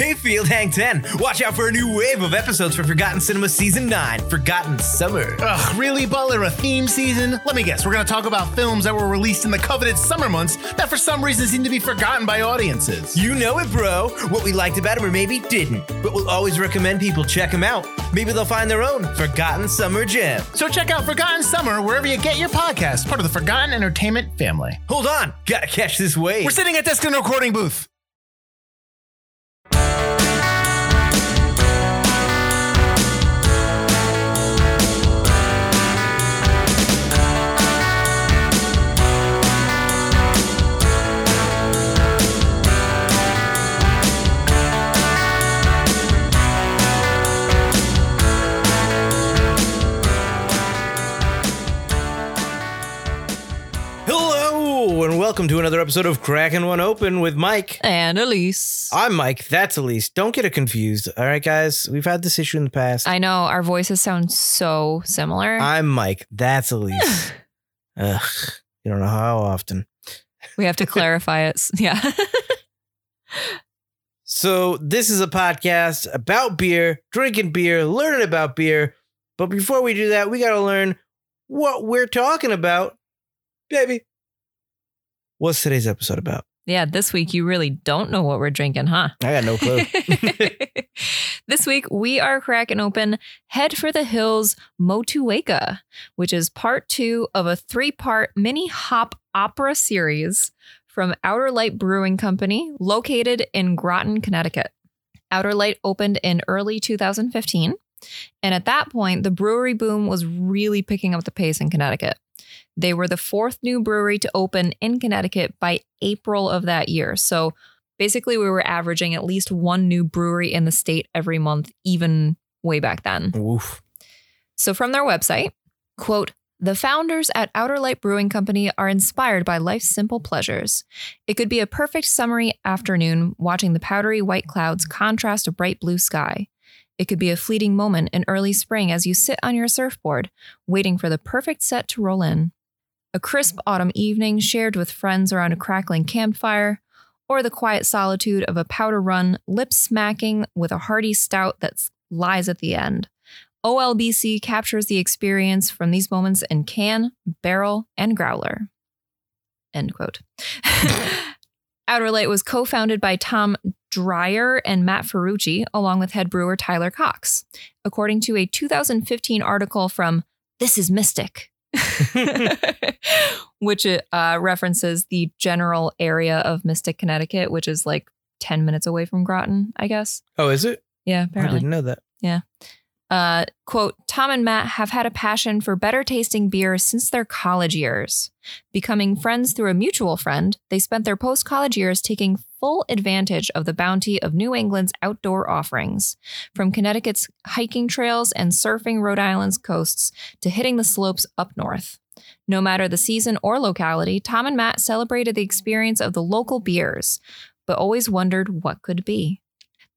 Hey, Field Hang 10! Watch out for a new wave of episodes for Forgotten Cinema Season 9, Forgotten Summer. Ugh, really, Butler? A theme season? Let me guess, we're gonna talk about films that were released in the coveted summer months that for some reason seem to be forgotten by audiences. You know it, bro. What we liked about them or maybe didn't. But we'll always recommend people check them out. Maybe they'll find their own Forgotten Summer Gem. So check out Forgotten Summer wherever you get your podcast, part of the Forgotten Entertainment family. Hold on, gotta catch this wave. We're sitting at desk in a recording booth. Another episode of Cracking One Open with Mike. And Elise. I'm Mike. That's Elise. Don't get it confused. All right, guys. We've had this issue in the past. I know our voices sound so similar. I'm Mike. That's Elise. Ugh. You don't know how often. we have to clarify it. Yeah. So, this is a podcast about beer, drinking beer, learning about beer. But before we do that, we got to learn what we're talking about. Baby. What's today's episode about? yeah. This week, you really don't know what we're drinking, huh? I got no clue. this week, we are cracking open Head for the Hills Motueka, which is part two of a three part mini hop opera series from Outer Light Brewing Company, located in Groton, Connecticut. Outer Light opened in early 2015. And at that point, the brewery boom was really picking up the pace in Connecticut. They were the fourth new brewery to open in Connecticut by April of that year. So basically, we were averaging at least one new brewery in the state every month, even way back then. Woof. So from their website, quote, the founders at Outer Light Brewing Company are inspired by life's simple pleasures. It could be a perfect summery afternoon watching the powdery white clouds contrast a bright blue sky. It could be a fleeting moment in early spring as you sit on your surfboard, waiting for the perfect set to roll in. A crisp autumn evening shared with friends around a crackling campfire, or the quiet solitude of a powder run, lip smacking with a hearty stout that lies at the end. OLBC captures the experience from these moments in can, barrel, and growler. End quote. Outer Light was co founded by Tom Dreyer and Matt Ferrucci, along with head brewer Tyler Cox. According to a 2015 article from This is Mystic, which uh, references the general area of Mystic, Connecticut, which is like 10 minutes away from Groton, I guess. Oh, is it? Yeah, apparently. I didn't know that. Uh, quote, Tom and Matt have had a passion for better tasting beer since their college years. Becoming friends through a mutual friend, they spent their post college years taking full advantage of the bounty of New England's outdoor offerings. From Connecticut's hiking trails and surfing Rhode Island's coasts to hitting the slopes up north. No matter the season or locality, Tom and Matt celebrated the experience of the local beers, but always wondered what could be.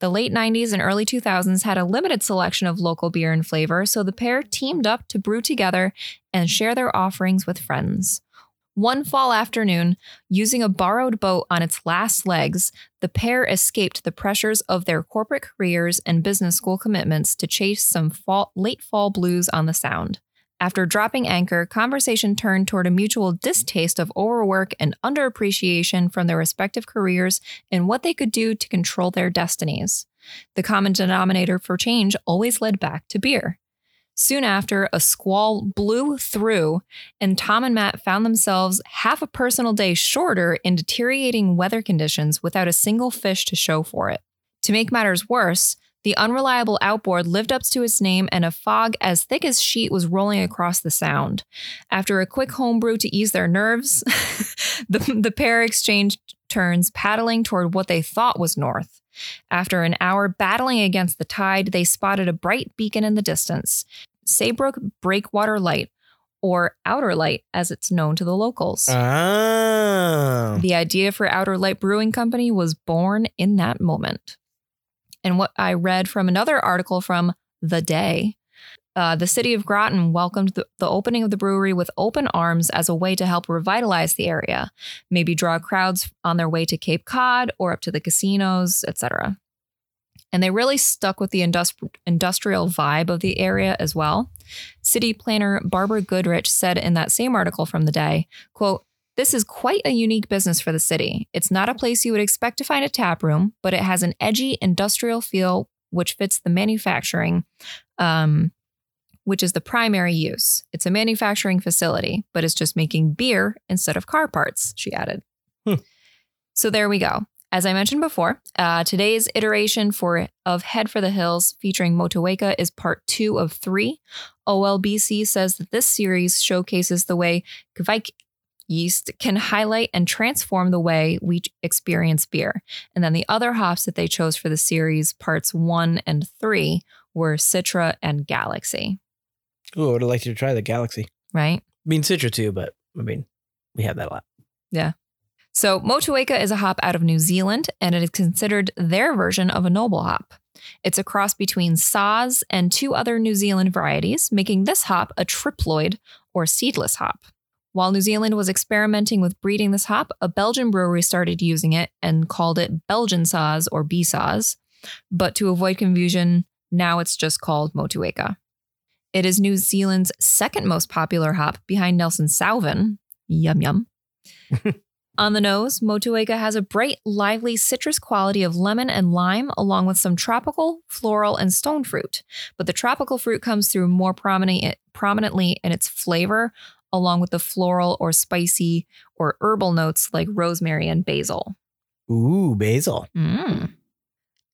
The late 90s and early 2000s had a limited selection of local beer and flavor, so the pair teamed up to brew together and share their offerings with friends. One fall afternoon, using a borrowed boat on its last legs, the pair escaped the pressures of their corporate careers and business school commitments to chase some fall, late fall blues on the sound. After dropping anchor, conversation turned toward a mutual distaste of overwork and underappreciation from their respective careers and what they could do to control their destinies. The common denominator for change always led back to beer. Soon after, a squall blew through, and Tom and Matt found themselves half a personal day shorter in deteriorating weather conditions without a single fish to show for it. To make matters worse, the unreliable outboard lived up to its name, and a fog as thick as sheet was rolling across the sound. After a quick homebrew to ease their nerves, the, the pair exchanged turns, paddling toward what they thought was north. After an hour battling against the tide, they spotted a bright beacon in the distance Saybrook Breakwater Light, or Outer Light as it's known to the locals. Ah. The idea for Outer Light Brewing Company was born in that moment. And what I read from another article from The Day, uh, the city of Groton welcomed the, the opening of the brewery with open arms as a way to help revitalize the area, maybe draw crowds on their way to Cape Cod or up to the casinos, etc. And they really stuck with the industri- industrial vibe of the area as well. City planner Barbara Goodrich said in that same article from the day, quote, this is quite a unique business for the city. It's not a place you would expect to find a tap room, but it has an edgy industrial feel which fits the manufacturing, um, which is the primary use. It's a manufacturing facility, but it's just making beer instead of car parts, she added. Hmm. So there we go. As I mentioned before, uh, today's iteration for of Head for the Hills featuring Motueka is part two of three. OLBC says that this series showcases the way Kveik yeast can highlight and transform the way we experience beer. And then the other hops that they chose for the series, parts one and three, were Citra and Galaxy, Ooh, I would have liked to try the Galaxy. right? I mean, Citra too, but I mean, we have that a lot. Yeah. So Motueka is a hop out of New Zealand, and it is considered their version of a noble hop. It's a cross between Saaz and two other New Zealand varieties, making this hop a triploid or seedless hop. While New Zealand was experimenting with breeding this hop, a Belgian brewery started using it and called it Belgian Saaz or B Saaz. But to avoid confusion, now it's just called Motueka. It is New Zealand's second most popular hop behind Nelson Sauvin. Yum yum. On the nose, Motueka has a bright, lively citrus quality of lemon and lime, along with some tropical, floral, and stone fruit. But the tropical fruit comes through more prominent, prominently in its flavor, along with the floral or spicy or herbal notes like rosemary and basil. Ooh, basil. Mm.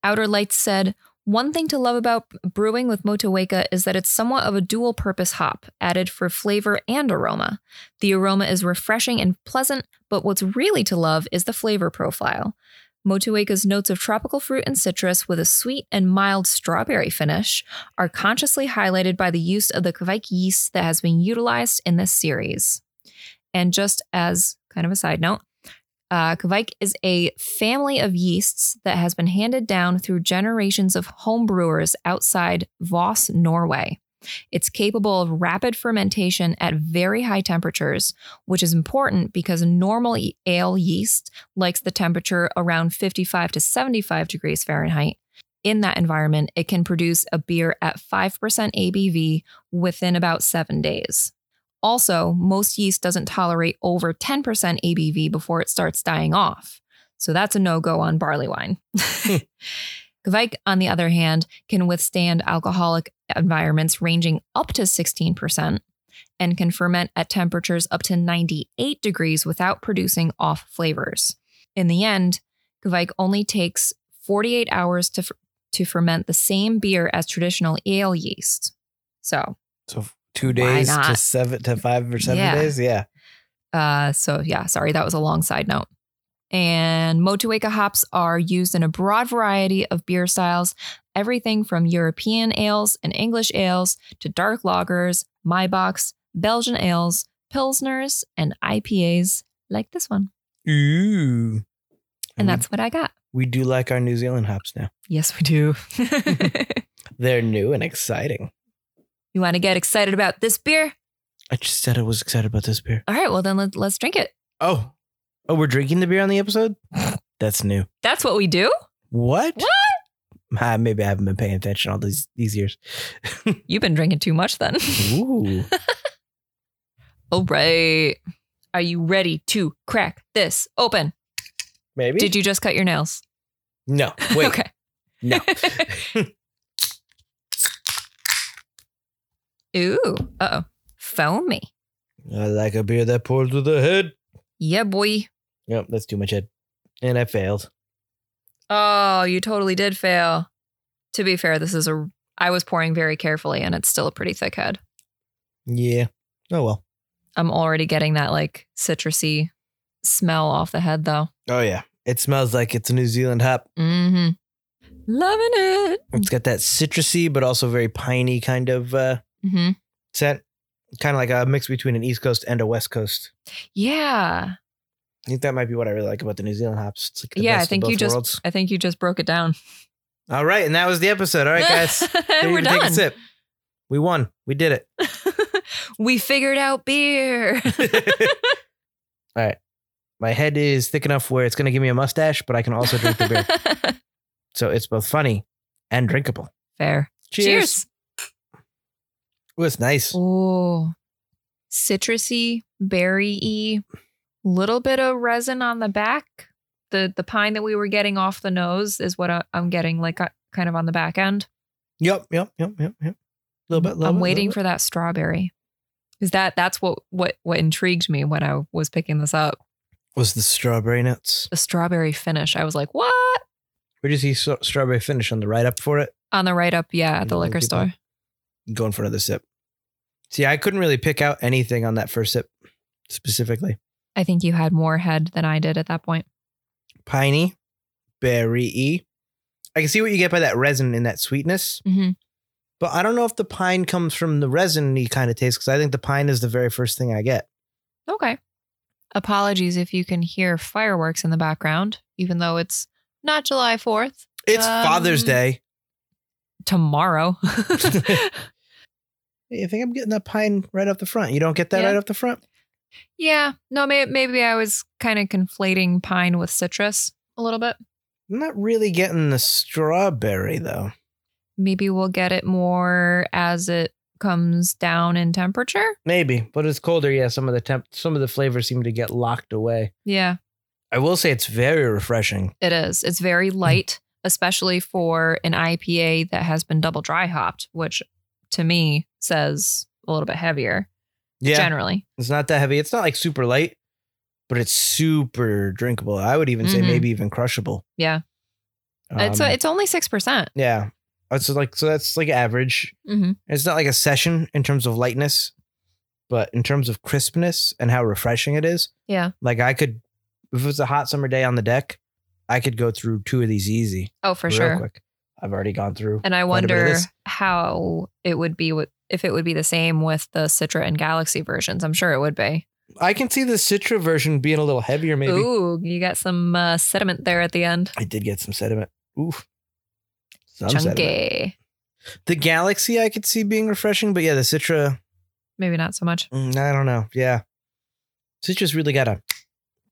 Outer Lights said, one thing to love about brewing with Motueka is that it's somewhat of a dual purpose hop, added for flavor and aroma. The aroma is refreshing and pleasant, but what's really to love is the flavor profile. Motueka's notes of tropical fruit and citrus with a sweet and mild strawberry finish are consciously highlighted by the use of the Kveik yeast that has been utilized in this series. And just as kind of a side note, uh, Kveik is a family of yeasts that has been handed down through generations of home brewers outside Voss, Norway. It's capable of rapid fermentation at very high temperatures, which is important because normal ale yeast likes the temperature around 55 to 75 degrees Fahrenheit. In that environment, it can produce a beer at 5% ABV within about seven days. Also, most yeast doesn't tolerate over 10% ABV before it starts dying off. So that's a no go on barley wine. Hmm. Kveik, on the other hand, can withstand alcoholic environments ranging up to 16% and can ferment at temperatures up to 98 degrees without producing off flavors. In the end, Kveik only takes 48 hours to, f- to ferment the same beer as traditional ale yeast. So, So two days to seven to five or seven Yeah. days. Yeah. Uh, so yeah, sorry, that was a long side note. And Motueka hops are used in a broad variety of beer styles, everything from European ales and English ales to dark lagers, Maibocks, Belgian ales, pilsners, and IPAs like this one. Ooh. And that's what I got. we do like our New Zealand hops now. Yes, we do. They're new and exciting. you want to get excited about this beer? I just said I was excited about this beer. All right, well then let, let's drink it. Oh. Oh, we're drinking the beer on the episode? That's new. That's what we do. What? What? Ah, maybe I haven't been paying attention all these these years. You've been drinking too much then. Ooh. All right. Are you ready to crack this open? Maybe. Did you just cut your nails? No. Wait. okay. No. Ooh. Uh oh. Foamy. I like a beer that pours to the head. Yeah, boy. Yep, that's too much head. And I failed. Oh, you totally did fail. To be fair, this is a. I was pouring very carefully, and it's still a pretty thick head. Yeah. Oh well. I'm already getting that like citrusy smell off the head, though. Oh yeah. It smells like it's a New Zealand hop. Mm-hmm. Loving it. It's got that citrusy, but also very piney kind of uh, Mm-hmm. scent. Kind of like a mix between an East Coast and a West Coast. Yeah. I think that might be what I really like about the New Zealand hops. It's like the yeah, I think you just worlds. I think you just broke it down. All right, and that was the episode. All right, guys. We're can Take a done. sip. We won. We did it. we figured out beer. All right. My head is thick enough where it's going to give me a mustache, but I can also drink the beer. So it's both funny and drinkable. Fair. Cheers. Ooh, it's nice. Oh, citrusy, berry-y, little bit of resin on the back. The the pine that we were getting off the nose is what I, I'm getting, like uh, kind of on the back end. Yep, yep, yep, yep, yep. A little bit. Little I'm bit, waiting for that strawberry. Is that that's what what what intrigued me when I was picking this up? Was the strawberry nuts? The strawberry finish. I was like, what? Where does he s- strawberry finish on the write up for it? On the right up, yeah, at the Mm, liquor store. Going for another sip. See, I couldn't really pick out anything on that first sip specifically. I think you had more head than I did at that point. Piney, berry-y. I can see what you get by that resin and that sweetness. Mm-hmm. But I don't know if the pine comes from the resin-y kind of taste because I think the pine is the very first thing I get. Okay. Apologies if you can hear fireworks in the background, even though it's not July 4th. It's Um, Father's Day. Tomorrow. Hey, I think I'm getting that pine right off the front. You don't get that Yeah. right off the front? Yeah. No, maybe, maybe I was kind of conflating pine with citrus a little bit. I'm not really getting the strawberry though. Maybe we'll get it more as it comes down in temperature. Maybe, but it's colder. Yeah, some of the temp, some of the flavors seem to get locked away. Yeah, I will say it's very refreshing. it is. It's very mm-hmm. light, especially for an IPA that has been double dry hopped, which to me says a little bit heavier Yeah, generally. it's not that heavy. It's not like super light, but it's super drinkable. I would even say Mhm. maybe even crushable. Yeah. it's Um, it's only 6%. yeah. It's like so that's like average. Mm-hmm. It's not like a session in terms of lightness, but in terms of crispness and how refreshing it is. Yeah. Like I could, if it was a hot summer day on the deck, I could go through two of these easy, Oh, for real sure. quick. I've already gone through. And I quite a bit of wonder this. how it would be with if it would be the same with the Citra and Galaxy versions. I'm sure it would be. I can see the Citra version being a little heavier, maybe. Ooh, you got some uh, sediment there at the end. I did get some sediment. Ooh, Some sediment. Chunky. The Galaxy I could see being refreshing, but yeah, the Citra, Maybe not so much. mm, I don't know. Yeah. Citra's really got a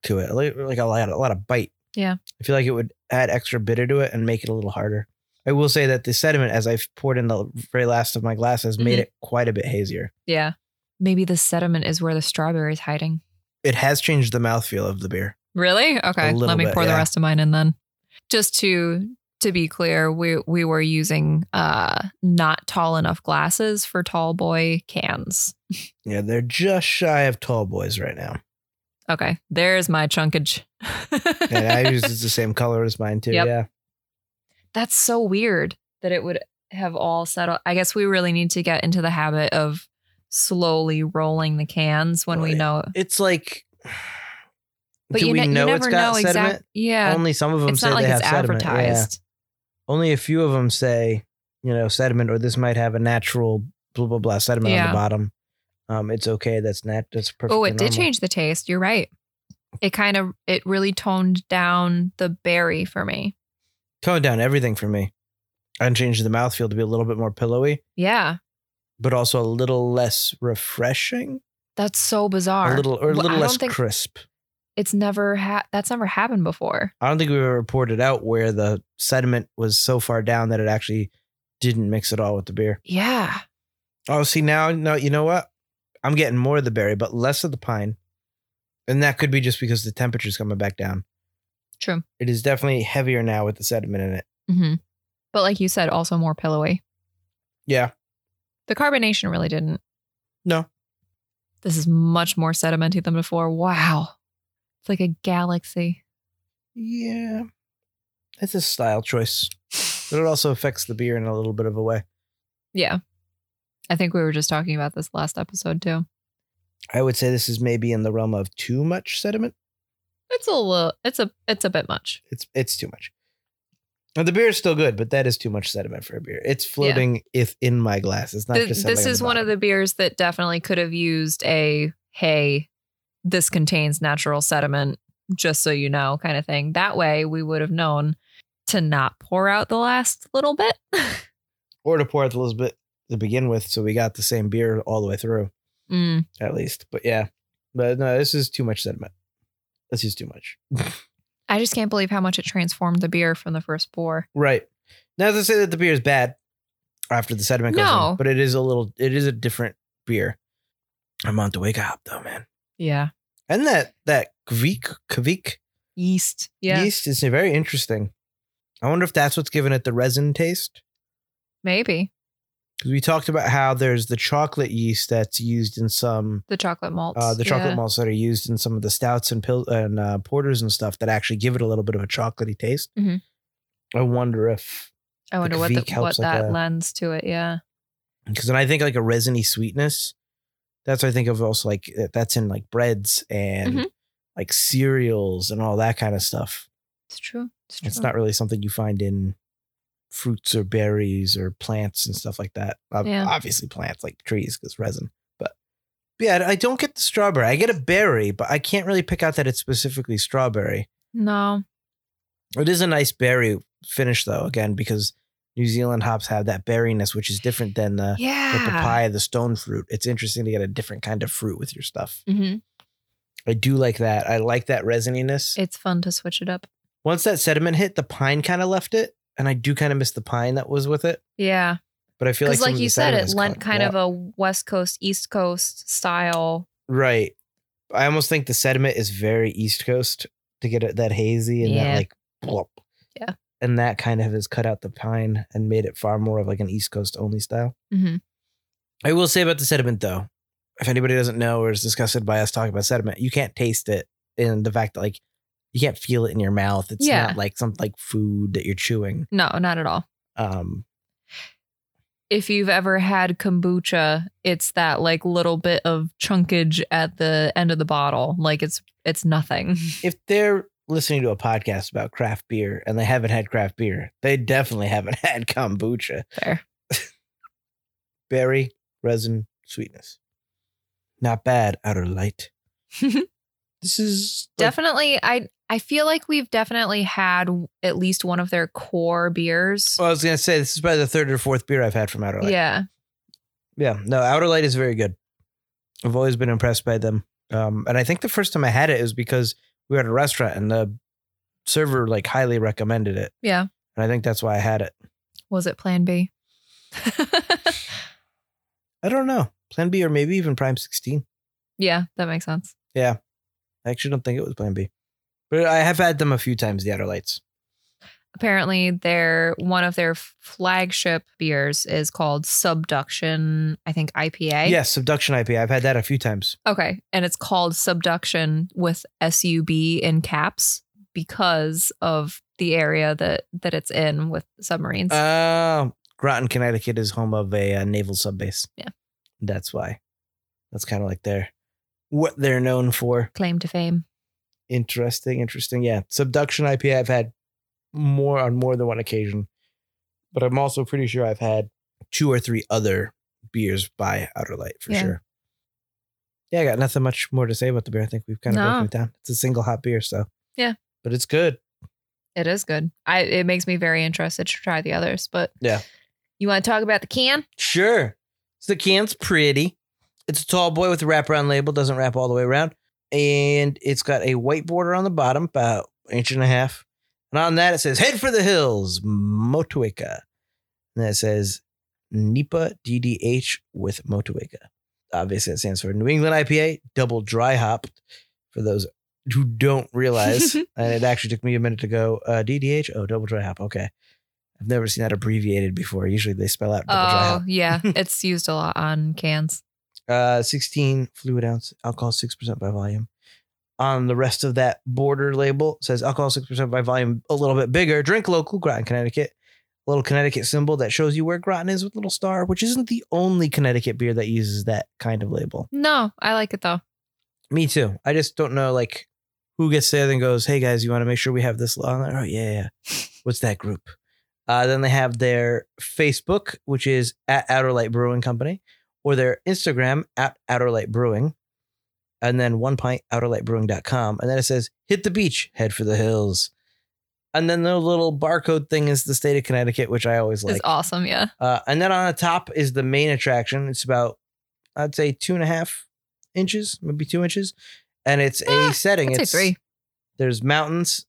to it, like, like a lot, a lot of bite. Yeah. I feel like it would add extra bitter to it and make it a little harder. I will say that the sediment, as I've poured in the very last of my glass, has made Mhm. it quite a bit hazier. Yeah. Maybe the sediment is where the strawberry is hiding. It has changed the mouthfeel of the beer. Really? Okay. Let me bit, pour the rest of mine in then. Just to to be clear, we we were using uh not tall enough glasses for tall boy cans. Yeah, they're just shy of tall boys right now. Okay. There's my chunkage. And I use the same color as mine too. Yep. Yeah. That's so weird that it would have all settled. I guess we really need to get into the habit of slowly rolling the cans when we know. It's like, But do you, we ne- you know never it's got know sediment? exactly. Yeah. Only some of them it's say not like they it's have sediment. Yeah. advertised. Only a few of them say, you know, sediment, or this might have a natural blah blah blah sediment on the bottom. Um, it's okay. That's not That's perfect. Oh, it did change the taste. You're right. It kind of it really toned down the berry for me. Tone down everything for me, and changed the mouthfeel to be a little bit more pillowy, Yeah. but also a little less refreshing, That's so bizarre. a little or a Well, little I less don't think crisp. it's never ha- that's never happened before. I don't think we've ever reported out where the sediment was so far down that it actually didn't mix at all with the beer. Yeah. Oh, see now, no, you know what? I'm getting more of the berry, but less of the pine, and that could be just because the temperature's coming back down. True. It is definitely heavier now with the sediment in it. hmm But like you said, also more pillowy. Yeah, The carbonation really didn't. no, This is much more sedimenty than before. Wow. It's like a galaxy. yeah, it's a style choice, but it also affects the beer in a little bit of a way. Yeah. I think we were just talking about this last episode too. I would say this is maybe in the realm of too much sediment. It's a little. It's a. It's a bit much. It's it's too much. And the beer is still good, but that is too much sediment for a beer. It's floating if in my glass. It's not Th- just this is one of the beers that definitely could have used a hey, this contains natural sediment, just so you know, kind of thing. That way, we would have known to not pour out the last little bit. or to pour out the little bit to begin with, so we got the same beer all the way through, Mm. at least. But yeah, but no, this is too much sediment. This is too much. I just can't believe how much it transformed the beer from the first pour. Right. Not to say that the beer is bad after the sediment goes No. in, but it is a little, it is a different beer. I'm on to wake up though, man. Yeah. And that that kveik kveik Yeast. Yeah. yeast is very interesting. I wonder if that's what's giving it the resin taste. Maybe. Because we talked about how there's the chocolate yeast that's used in some The chocolate malts. uh, the chocolate yeah. malts that are used in some of the stouts and pil- and uh, porters and stuff that actually give it a little bit of a chocolatey taste. Mhm. I wonder if I wonder what the, what like that a- lends to it. Yeah. because then I think like a resiny sweetness. That's what I think of also like uh, that's in like breads and Mhm. like cereals and all that kind of stuff. It's true. It's true. It's not really something you find in fruits or berries or plants and stuff like that. Yeah. Obviously, plants like trees because resin. But yeah, I don't get the strawberry. I get a berry, but I can't really pick out that it's specifically strawberry. No. It is a nice berry finish though, again because New Zealand hops have that berryness, which is different than the, the Yeah. papaya, the stone fruit. It's interesting to get a different kind of fruit with your stuff. hmm I do like that. I like that resininess. It's fun to switch it up. Once that sediment hit, the pine kind of left it, and I do kind of miss the pine that was with it. Yeah. But I feel like like, you said, it lent kind of a West Coast, East Coast style. right. I almost think the sediment is very East Coast to get it that hazy and Yeah. that like blop. Yeah. And that kind of has cut out the pine and made it far more of like an East Coast only style. Mm-hmm. I will say about the sediment though, if anybody doesn't know or is disgusted by us talking about sediment, you can't taste it in the fact that like you can't feel it in your mouth. It's Yeah. not like some like food that you're chewing. No, not at all. Um, If you've ever had kombucha, it's that like little bit of chunkage at the end of the bottle. Like it's it's nothing. if they're listening to a podcast about craft beer and they haven't had craft beer, they definitely haven't had kombucha. Fair. Berry, resin, sweetness. Not bad, outer light. This is like- definitely I I feel like we've definitely had at least one of their core beers. Well, I was gonna say this is probably the third or fourth beer I've had from Outer Light. yeah. Yeah, no, Outer Light is very good. I've always been impressed by them. Um, and I think the first time I had it is because we were at a restaurant and the server like highly recommended it. Yeah. And I think that's why I had it. Was it plan B? I don't know. Plan B or maybe even Prime 16. yeah, that makes sense. Yeah. I actually don't think it was Plan B. But I have had them a few times, the Outer Lights. Apparently, their one of their flagship beers is called Subduction, I think IPA. Yes, Subduction IPA. I've had that a few times. Okay. And it's called Subduction with SUB in caps because of the area that that it's in with submarines. Uh, Groton, Connecticut is home of a uh, naval subbase. Yeah. That's why. That's kind of like their what they're known for. Claim to fame. Interesting, interesting. Yeah. Subduction IPA I've had more on more than one occasion. But I'm also pretty sure I've had two or three other beers by Outer Light for Yeah. sure. Yeah, I got nothing much more to say about the beer. I think we've kind of No. broken it down. It's a single hot beer, so Yeah. But it's good. It is good. I it makes me very interested to try the others. But Yeah. You want to talk about the can? Sure. So the can's pretty. It's a tall boy with a wraparound label, doesn't wrap all the way around. And it's got a white border on the bottom, about an inch and a half. And on that it says head for the hills, Motueka. And then it says NEPA DDH with Motueka. Obviously it stands for New England IPA, double dry hop. For those who don't realize, and it actually took me a minute to go, uh, DDH, oh, double dry hop. Okay. I've never seen that abbreviated before. Usually they spell out double dry hop. Oh, yeah. it's used a lot on cans. Uh, 16 fluid ounce, alcohol 6% by volume. On the rest of that border label says alcohol 6% by volume, a little bit bigger. Drink local, Groton, Connecticut. Little Connecticut symbol that shows you where Groton is with little star, which isn't the only Connecticut beer that uses that kind of label. No, I like it though. Me too. I just don't know like who gets there and goes, "Hey guys, you want to make sure we have this on there?" Oh yeah, yeah. What's that group? Uh, then they have their Facebook, which is at Outer Light Brewing Company, or their Instagram at Outer Light Brewing, and then one pint outerlightbrewing.com. And then it says, hit the beach, head for the hills. And then the little barcode thing is the state of Connecticut, which I always like. It's awesome. Yeah. Uh, and then on the top is the main attraction. It's about, I'd say, two and a half inches, maybe two inches. And it's Ah, a setting. I'd it's three. There's mountains,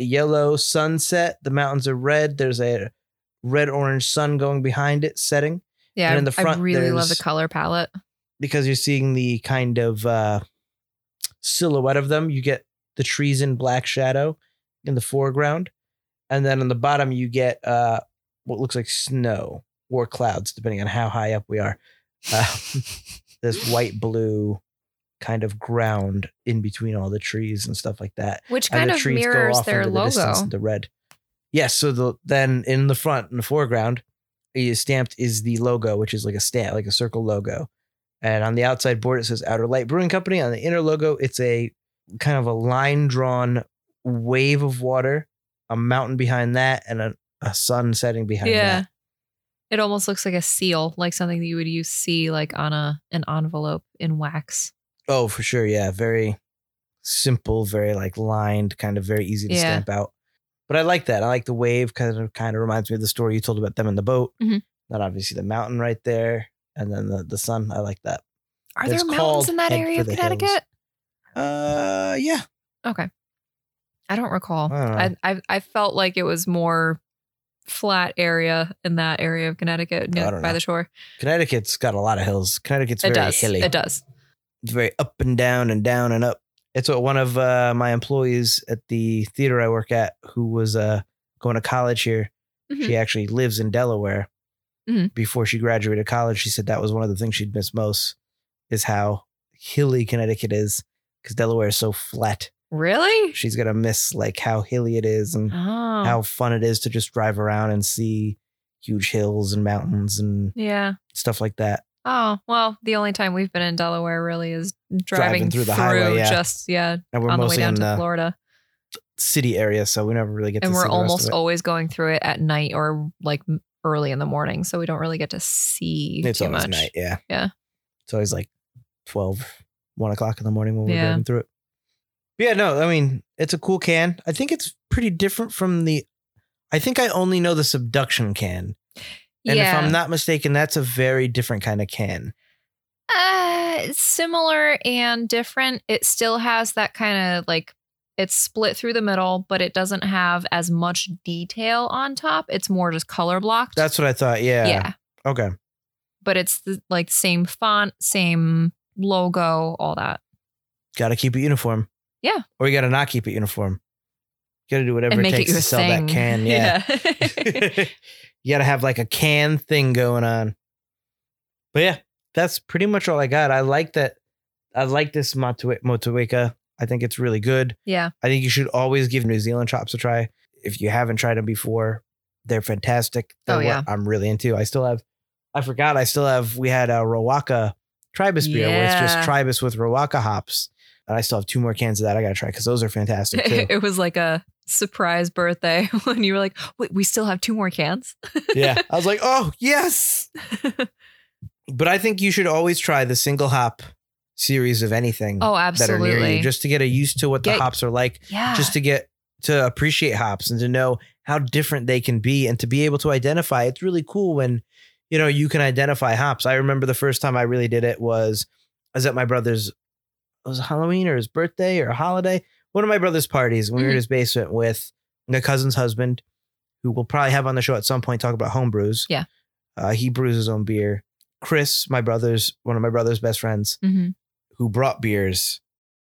a yellow sunset. The mountains are red. There's a red orange sun going behind it, setting Yeah. And in the front, I really love the color palette. because you're seeing the kind of uh, silhouette of them. You get the trees in black shadow in the foreground, and then on the bottom you get uh, what looks like snow or clouds, depending on how high up we are. Uh, this white blue kind of ground in between all the trees and stuff like that. Which kind the of mirrors their the distance logo. into red. Yes, so the then in the front in the foreground is stamped is the logo, which is like a stamp, like a circle logo. And on the outside board it says Outer Light Brewing Company. On the inner logo, it's a kind of a line drawn wave of water, a mountain behind that, and a, a sun setting behind that. Yeah. that. It almost looks like a seal, like something that you would use see like on a an envelope in wax. Oh, for sure. Yeah. Very simple, very like lined, kind of very easy to Yeah. stamp out. But I like that. I like the wave kind of kind of reminds me of the story you told about them in the boat. Mhm. Not obviously the mountain right there. And then the, the sun. I like that. Are It's there mountains in that area of Hills. Connecticut? Uh yeah. Okay. I don't recall. I don't. I, I I felt like it was more flat area in that area of Connecticut I by know. the shore. Connecticut's got a lot of hills. Connecticut's it very does. hilly. It does. It's very up and down and down and up. It's what one of uh, my employees at the theater I work at, who was uh, going to college here, Mhm. she actually lives in Delaware. Mhm. Before she graduated college, she said that was one of the things she'd miss most is how hilly Connecticut is because Delaware is so flat. Really? She's gonna miss like how hilly it is and Oh. how fun it is to just drive around and see huge hills and mountains and yeah. stuff like that. Oh, well, the only time we've been in Delaware really is driving, Driving through through, the highway, yeah. just yeah, And we're on the way down in to the Florida. city area, so we never really get And to we're see the rest almost always going through it at night or like early in the morning, so we don't really get to see It's too much. night, yeah. Yeah. It's always like 12, 1 o'clock in the morning when we're Yeah. driving through it. But yeah, no, I mean, it's a cool can. I think it's pretty different from the. I think I only know the subduction can. And yeah. if I'm not mistaken, that's a very different kind of can. Uh, it's similar and different. It still has that kind of like it's split through the middle, but it doesn't have as much detail on top. It's more just color blocked. That's what I thought. Yeah. yeah. Okay. But it's the, like same font, same logo, all that. Got to keep it uniform. Yeah. Or you got to not keep it uniform. Got to do whatever and it make it takes to sell thing. that can. Yeah. Yeah. you got to have like a can thing going on. But yeah, that's pretty much all I got. I like that. I like this Motu- Motueka. I think it's really good. yeah. I think you should always give New Zealand chops a try. If you haven't tried them before, they're fantastic. Oh, they're Oh, what yeah. I'm really into. I still have, I forgot, I still have, we had a Riwaka Tribus beer where it's just Tribus with Riwaka hops. And I still have two more cans of that I got to try because those are fantastic too. it was like a surprise birthday when you were like, wait, we still have two more cans. yeah. I was like, oh, yes. but I think you should always try the single hop series of anything Oh, that are near absolutely. you just to get a used to what the hops are like. yeah. just to get to appreciate hops and to know how different they can be and to be able to identify. It's really cool when you know you can identify hops. I remember the first time I really did it was I was at my brother's it was Halloween or his birthday or a holiday. One of my brother's parties when we were in Mhm. his basement with my cousin's husband, who we'll probably have on the show at some point talk about home brews. Yeah. Uh, he brews his own beer. Chris, my brother's one of my brother's best friends, Mhm. who brought beers.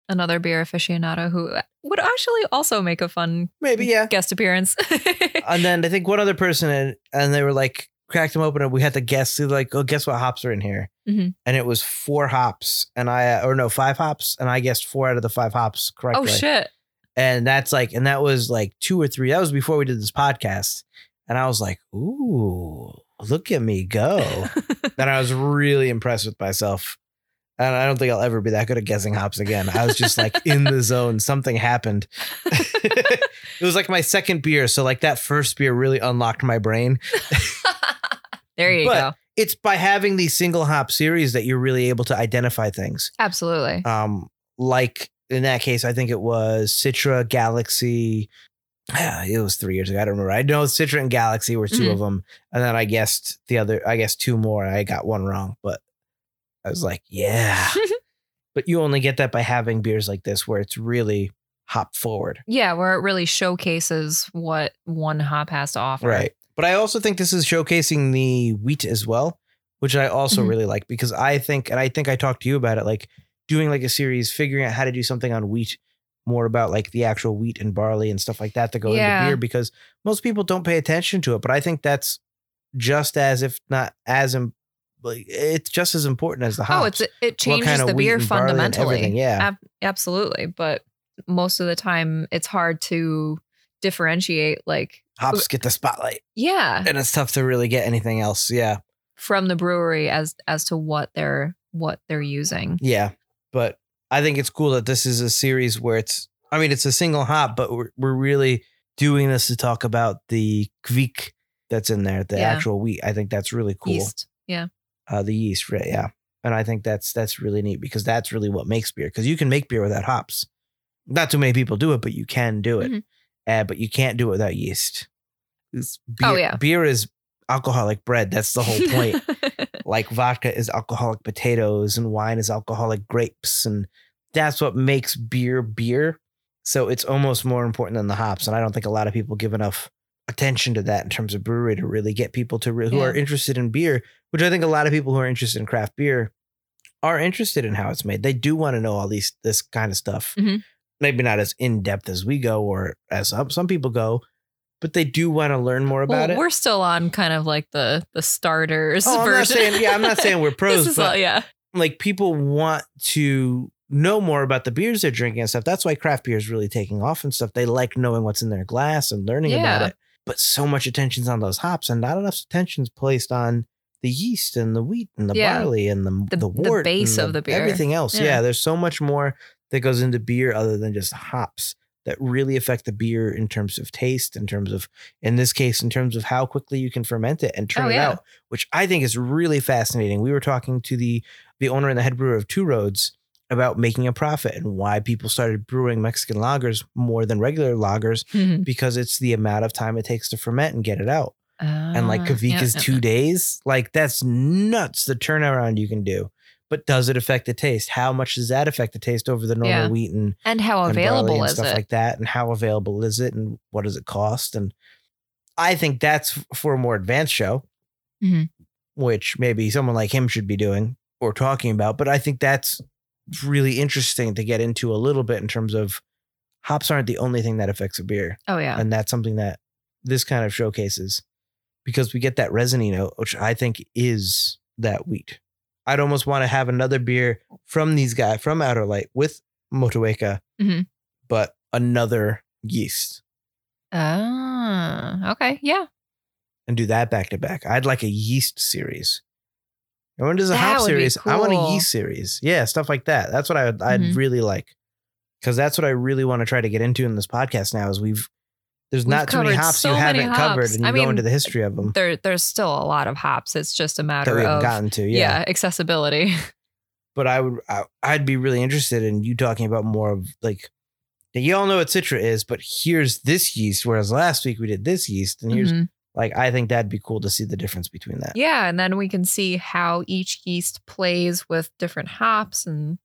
Another beer aficionado who would actually also make a fun Maybe, yeah. guest appearance. and then I think one other person and, and they were like cracked them open and we had to guess like oh guess what hops are in here Mhm. and it was four hops and I or no five hops and I guessed four out of the five hops correctly oh shit. and that's like and that was like two or three that was before we did this podcast and I was like ooh look at me go and I was really impressed with myself And I don't think I'll ever be that good at guessing hops again. I was just like in the zone. Something happened. it was like my second beer. So, like, that first beer really unlocked my brain. there you But- go. It's by having these single hop series that you're really able to identify things. Absolutely. Um, like in that case, I think it was Citra, Galaxy. Yeah, it was three years ago. I don't remember. I know Citra and Galaxy were 2 Mhm. of them, and then I guessed the other. I guess two more. I got one wrong, but I was like, yeah. but you only get that by having beers like this, where it's really hop forward, Yeah, where it really showcases what one hop has to offer. right? But I also think this is showcasing the wheat as well, which I also Mhm. really like because I think, and I think I talked to you about it, like doing like a series, figuring out how to do something on wheat, more about like the actual wheat and barley and stuff like that that go Yeah. into beer because most people don't pay attention to it. But I think that's just as, if not as, im- it's just as important as the hops. Oh, it's it changes the beer and barley and fundamentally. yeah. Ab- absolutely. But most of the time, it's hard to differentiate, like, hops get the spotlight, yeah, and it's tough to really get anything else. Yeah. from the brewery as as to what they're what they're using. Yeah, but I think it's cool that this is a series where it's. I mean, it's a single hop, but we're we're really doing this to talk about the kveik that's in there, the Yeah. actual wheat. I think that's really cool. Yeast. Yeah. Uh, the yeast, right? Yeah, and I think that's that's really neat because that's really what makes beer. Because you can make beer without hops. Not too many people do it, but you can do it. Mhm. Uh, but you can't do it without yeast. It's beer, Oh, yeah. beer is alcoholic bread. That's the whole point like vodka is alcoholic potatoes and wine is alcoholic grapes and that's what makes beer beer so it's almost more important than the hops and i don't think a lot of people give enough attention to that in terms of brewery to really get people to re- who are interested in beer which i think a lot of people who are interested in craft beer are interested in how it's made they do want to know all these this kind of stuff Mhm. maybe not as in-depth as we go or as some people go but they do want to learn more about well, it we're still on kind of like the the starters Oh, I'm not saying- yeah, I'm not saying we're pros, this is but- all, yeah. like people want to know more about the beers they're drinking and stuff. That's why craft beer is really taking off and stuff. They like knowing what's in their glass and learning about it. But so much attention's on those hops and not enough attention's placed on the yeast and the wheat and the Yeah. barley and the The- the, the base and of the beer. Everything else. Yeah. Yeah. there's so much more that goes into beer other than just hops that really affect the beer in terms of taste, in terms of in this case, in terms of how quickly you can ferment it and turn Oh, it yeah. out, which I think is really fascinating. We were talking to the the owner and the head brewer of Two Roads about making a profit and why people started brewing Mexican lagers more than regular lagers because it's the amount of time it takes to ferment and get it out. And like Ah, Kavik yeah, two days. Like that's nuts the turnaround you can do. But does it affect the taste? How much does that affect the taste over the normal Yeah. wheat and, And how and available and is stuff it? like that? And how available is it? And what does it cost? And I think that's for a more advanced show, Mhm. which maybe someone like him should be doing or talking about. But I think that's really interesting to get into a little bit in terms of hops aren't the only thing that affects a beer. oh yeah. And that's something that this kind of showcases because we get that resiny note, which I think is that wheat. I'd almost want to have another beer from these guys from Outer Light with Motueka, Mhm. but another yeast Ah, okay. Yeah. and do that back to back. I'd like a yeast series. I want does a That hop series. I want a yeast series. Yeah, stuff like that. That's what I would, I'd Mhm. really like. Because that's what I really want to try to get into in this podcast now is we've there's We've not too many hops so you many haven't covered hops. and you I go mean, into the history of them There there's still a lot of hops. It's just a that matter we of gotten to. yeah. Yeah. accessibility. But I would I, I'd be really interested in you talking about more of like now, you all know what Citra is, but here's this yeast, whereas last week we did this yeast, and here's Mhm. like I think that'd be cool to see the difference between that. Yeah, and then we can see how each yeast plays with different hops and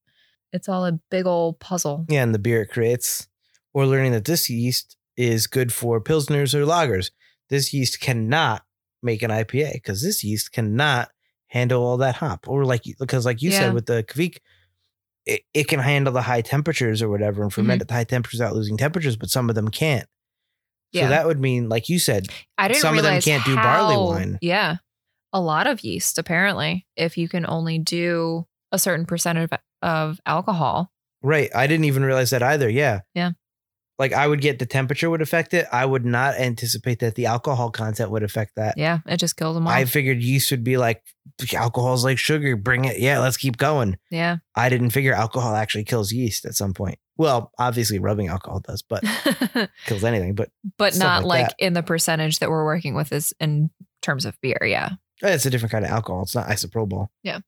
it's all a big old puzzle. Yeah, and the beer it creates, or learning that this yeast is good for pilsners or lagers. This yeast cannot make an IPA because this yeast cannot handle all that hop. Or like because like you Yeah. said with the Kveik, it, it can handle the high temperatures or whatever and ferment mm-hmm. at the high temperatures without losing temperatures, but some of them can't. Yeah. So that would mean, like you said, I didn't some of them can't do barley wine. Yeah. A lot of yeast, apparently, if you can only do a certain percentage of, of alcohol. right? I didn't even realize that either. Yeah. Yeah. Like I would get the temperature would affect it. I would not anticipate that the alcohol content would affect that. Yeah, it just killed them all. I figured yeast would be like alcohol's like sugar. Bring it. Yeah, let's keep going. yeah. I didn't figure alcohol actually kills yeast at some point. Well, obviously rubbing alcohol does, but kills anything. But but not like like, in the percentage that we're working with is in terms of beer. Yeah. it's a different kind of alcohol. It's not isopropyl. Yeah.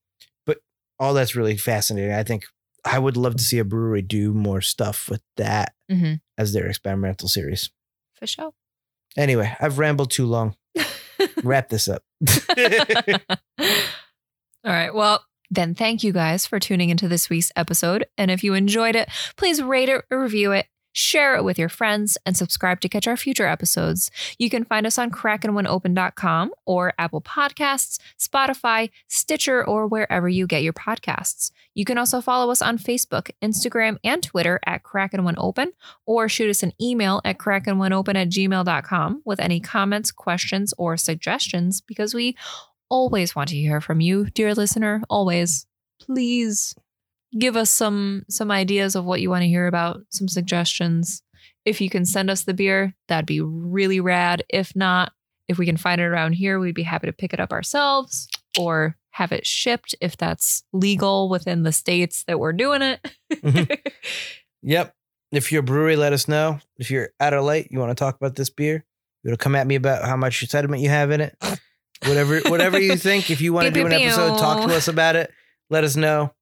But all that's really fascinating. I think I would love to see a brewery do more stuff with that Mm-hmm. as their experimental series. For sure. Anyway, I've rambled too long. Wrap this up. All right. Well, then thank you guys for tuning into this week's episode. And if you enjoyed it, please rate it, or review it, share it with your friends, and subscribe to catch our future episodes. You can find us on krakenwhenopen.com or Apple Podcasts, Spotify, Stitcher, or wherever you get your podcasts. You can also follow us on Facebook, Instagram, and Twitter at Kraken or shoot us an email at krakenwhenopen at gmail.com with any comments, questions, or suggestions because we always want to hear from you, dear listener. Always. Please give us some some ideas of what you want to hear about, some suggestions. If you can send us the beer, that'd be really rad. If not, if we can find it around here, we'd be happy to pick it up ourselves or have it shipped if that's legal within the states that we're doing it. Mm-hmm. Yep. If you're a brewery, let us know. If you're out or light, you want to talk about this beer, you want to come at me about how much sediment you have in it. Whatever, whatever you think. If you want to do an episode, talk to us about it. Let us know.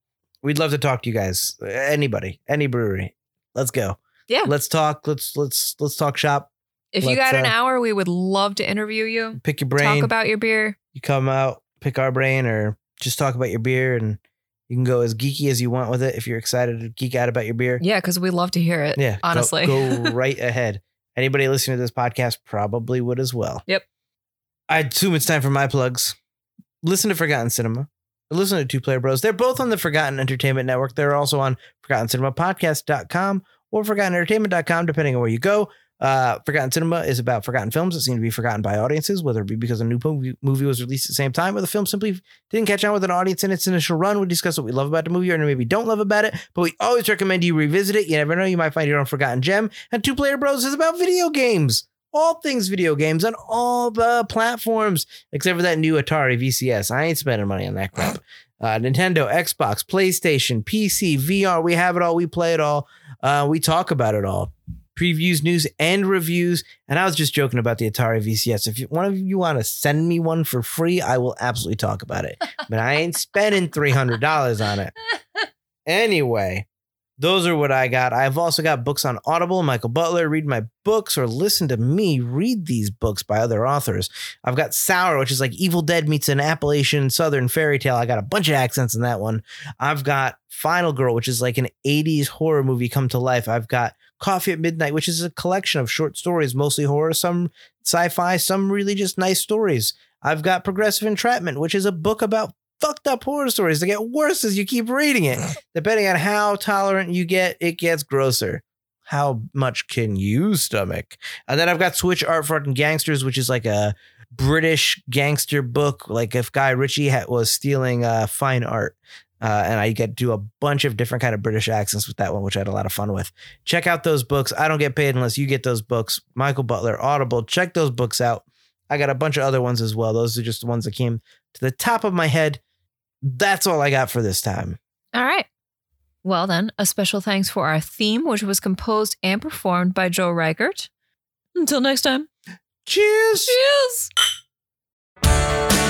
We'd love to talk to you guys. Anybody, any brewery. Let's go. Yeah. Let's talk. Let's let's let's talk shop. if you Let's, got an uh, hour, we would love to interview you. Pick your brain. Talk about your beer. you come out, pick our brain, or just talk about your beer, and you can go as geeky as you want with it. If you're excited to geek out about your beer, Yeah, because we love to hear it. Yeah, go- honestly. go, right ahead. Anybody listening to this podcast probably would as well. Yep. I assume it's time for my plugs. Listen to Forgotten Cinema. Listen to Two Player Bros. They're both on the Forgotten Entertainment Network. They're also on ForgottenCinemaPodcast.com or ForgottenEntertainment.com, depending on where you go. Uh, Forgotten Cinema is about forgotten films that seem to be forgotten by audiences, whether it be because a new movie, movie was released at the same time or the film simply didn't catch on with an audience in its initial run. We discuss what we love about the movie or maybe don't love about it, but we always recommend you revisit it. You never know, you might find your own forgotten gem. And Two Player Bros is about video games. All things video games on all the platforms, except for that new Atari VCS. I ain't spending money on that crap. Uh, Nintendo, Xbox, PlayStation, PC, VR, we have it all. We play it all. Uh, we talk about it all. Previews, news, and reviews. And I was just joking about the Atari VCS. If you, one of you want to send me one for free, I will absolutely talk about it. But I ain't spending $300 on it. Anyway, those are what I got. I've also got books on Audible. Michael Butler, read my books or listen to me read these books by other authors. I've got Sour, which is like Evil Dead meets an Appalachian Southern fairy tale. I got a bunch of accents in that one. I've got Final Girl, which is like an 80s horror movie come to life. I've got Coffee at Midnight, which is a collection of short stories, mostly horror, some sci fi, some really just nice stories. I've got Progressive Entrapment, which is a book about fucked up horror stories that get worse as you keep reading it. Depending on how tolerant you get, it gets grosser. How much can you stomach? And then I've got Switch Art for Fucking Gangsters, which is like a British gangster book. Like if Guy Ritchie had, was stealing uh, fine art. Uh, and I get to do a bunch of different kind of British accents with that one, which I had a lot of fun with. Check out those books. I don't get paid unless you get those books. Michael Butler, Audible. Check those books out. I got a bunch of other ones as well. Those are just the ones that came to the top of my head. That's all I got for this time. All right. Well, then, a special thanks for our theme, which was composed and performed by Joe Reichert. Until next time. Cheers. Cheers.